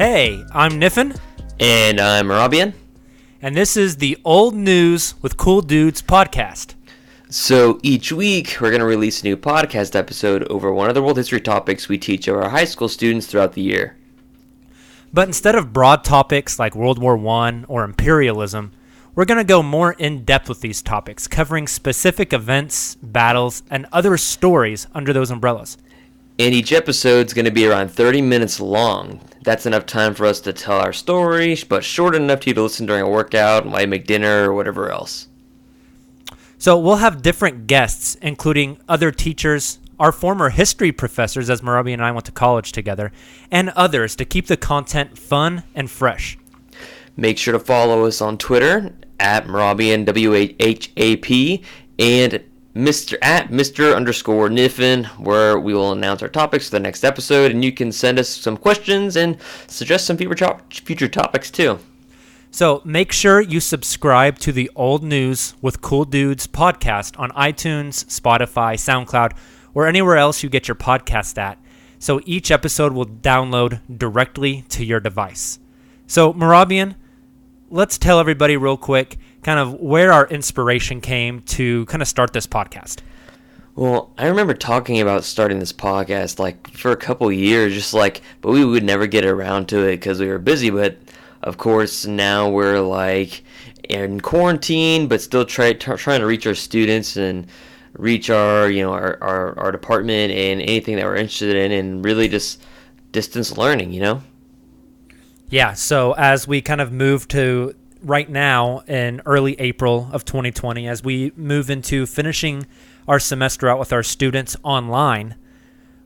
Hey, I'm Niffin, And I'm Robian. and this is the Old News with Cool Dudes podcast. So each week, we're going to release a new podcast episode over one of the world history topics we teach our high school students throughout the year. But instead of broad topics like World War I or imperialism, we're going to go more in depth with these topics, covering specific events, battles, and other stories under those umbrellas. And each episode is going to be around 30 minutes long. That's enough time for us to tell our story, but short enough to you to listen during a workout, while you make dinner, or whatever else. So we'll have different guests, including other teachers, our former history professors, as Marabi and I went to college together, and others to keep the content fun and fresh. Make sure to follow us on Twitter at Merabian W H A P and Mr. at Mr. underscore Niffin, where we will announce our topics for the next episode, and you can send us some questions and suggest some future future topics too. So make sure you subscribe to the Old News with Cool Dudes podcast on iTunes, Spotify, SoundCloud, or anywhere else you get your podcast at. So each episode will download directly to your device. So, Marabian, let's tell everybody real quick kind of where our inspiration came to kind of start this podcast. Well, I remember talking about starting this podcast like for a couple years, just like, but we would never get around to it because we were busy. But of course, now we're like in quarantine, but still try, t- trying to reach our students and reach our, you know, our, our, our department and anything that we're interested in, and really just distance learning, you know. Yeah, so as we kind of move to right now in early April of 2020, as we move into finishing our semester out with our students online,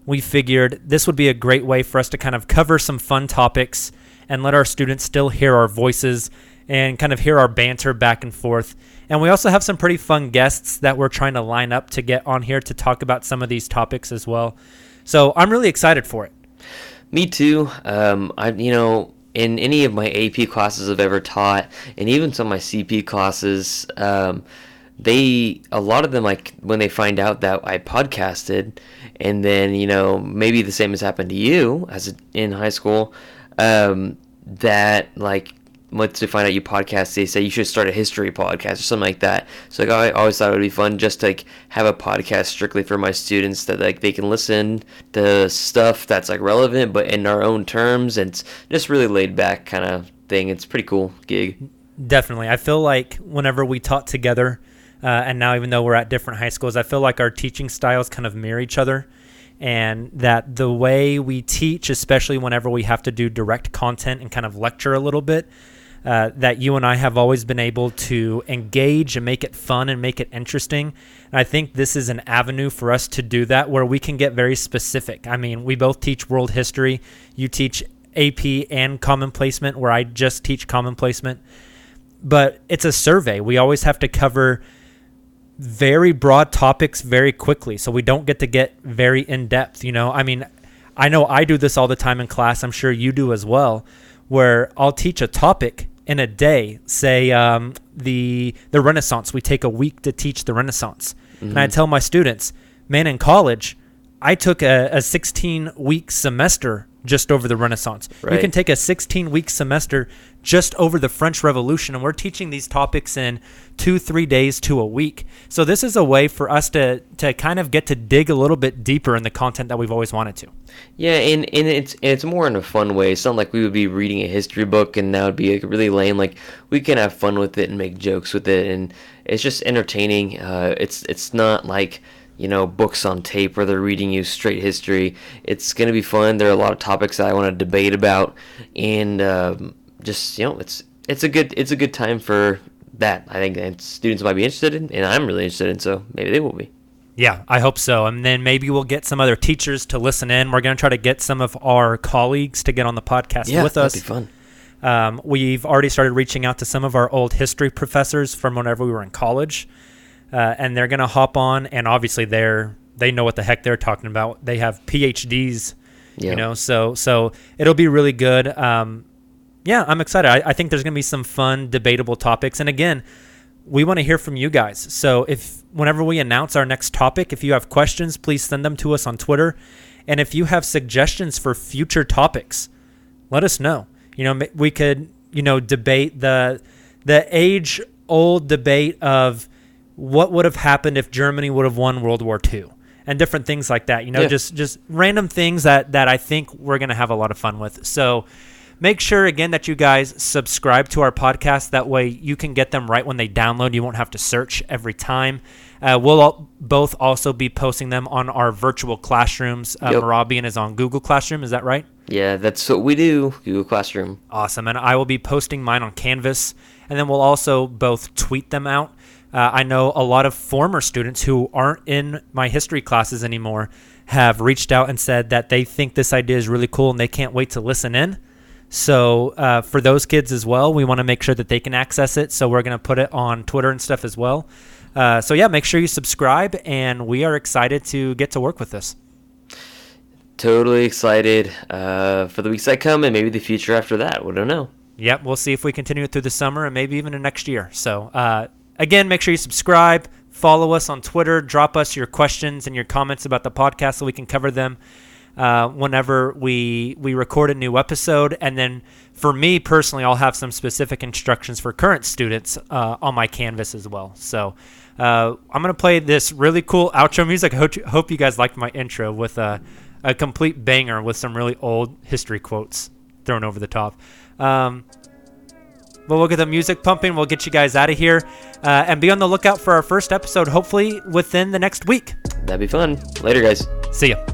we figured this would be a great way for us to kind of cover some fun topics and let our students still hear our voices and kind of hear our banter back and forth. And we also have some pretty fun guests that we're trying to line up to get on here to talk about some of these topics as well. So I'm really excited for it. Me too. Um, I you know in any of my AP classes I've ever taught, and even some of my CP classes, um, they a lot of them like when they find out that I podcasted, and then you know maybe the same has happened to you as in high school, um, that like once they find out you podcast, they say you should start a history podcast or something like that. So like I always thought it would be fun just to like have a podcast strictly for my students that like they can listen to stuff that's like relevant but in our own terms and it's just really laid back kind of thing. It's pretty cool gig. Definitely. I feel like whenever we taught together, uh, and now even though we're at different high schools, I feel like our teaching styles kind of mirror each other. And that the way we teach, especially whenever we have to do direct content and kind of lecture a little bit, uh, that you and I have always been able to engage and make it fun and make it interesting. And I think this is an avenue for us to do that where we can get very specific. I mean, we both teach world history. You teach AP and common placement, where I just teach common placement. But it's a survey. We always have to cover very broad topics very quickly. So we don't get to get very in depth. You know, I mean, I know I do this all the time in class. I'm sure you do as well, where I'll teach a topic in a day. Say um, the the Renaissance. We take a week to teach the Renaissance, and I tell my students, man, in college, I took a, a 16 week semester just over the Renaissance. You can take a 16 week semester just over the French Revolution, and we're teaching these topics in two, three days to a week. So this is a way for us to to kind of get to dig a little bit deeper in the content that we've always wanted to. Yeah, and, and it's it's more in a fun way. It's not like we would be reading a history book and that would be like really lame. Like we can have fun with it and make jokes with it, and it's just entertaining. Uh, it's it's not like you know, books on tape where they're reading you straight history. It's going to be fun. There are a lot of topics that I want to debate about, and um, just you know, it's it's a good it's a good time for that. I think that students might be interested in, and I'm really interested in, so maybe they will be. Yeah, I hope so. And then maybe we'll get some other teachers to listen in. We're going to try to get some of our colleagues to get on the podcast Yeah, with us. that'd be fun. Um, we've already started reaching out to some of our old history professors from whenever we were in college, uh, and they're going to hop on. And obviously, they're they know what the heck they're talking about. They have PhDs, Yeah. you know. So so it'll be really good. Um, yeah, I'm excited. I, I think there's going to be some fun, debatable topics. And again, we want to hear from you guys. So if whenever we announce our next topic, if you have questions, please send them to us on Twitter. And if you have suggestions for future topics, let us know. You know, we could, you know, debate the the age old debate of what would have happened if Germany would have won World War II and different things like that. You know, Yeah. just just random things that that I think we're going to have a lot of fun with. So make sure again that you guys subscribe to our podcast that way you can get them right when they download you won't have to search every time uh, we'll all, both also be posting them on our virtual classrooms uh, Yep. Morabian is on google classroom is that right Yeah, that's what we do. Google Classroom. Awesome. And I will be posting mine on Canvas. And then we'll also both tweet them out. Uh, I know a lot of former students who aren't in my history classes anymore have reached out and said that they think this idea is really cool and they can't wait to listen in. So uh, for those kids as well, we want to make sure that they can access it. So we're going to put it on Twitter and stuff as well. Uh, so yeah, make sure you subscribe, and we are excited to get to work with this. Totally excited uh, for the weeks that come and maybe the future after that. We don't know. Yep, we'll see if we continue it through the summer and maybe even in next year. So, uh, again, make sure you subscribe, follow us on Twitter, drop us your questions and your comments about the podcast so we can cover them uh, whenever we we record a new episode. And then for me personally, I'll have some specific instructions for current students uh, on my Canvas as well. So. Uh, I'm gonna play this really cool outro music. I hope you, hope you guys liked my intro with a, a complete banger with some really old history quotes thrown over the top. Um, but we'll get the music pumping. We'll get you guys out of here. Uh, and be on the lookout for our first episode, hopefully within the next week. That'd be fun. Later, guys. See ya.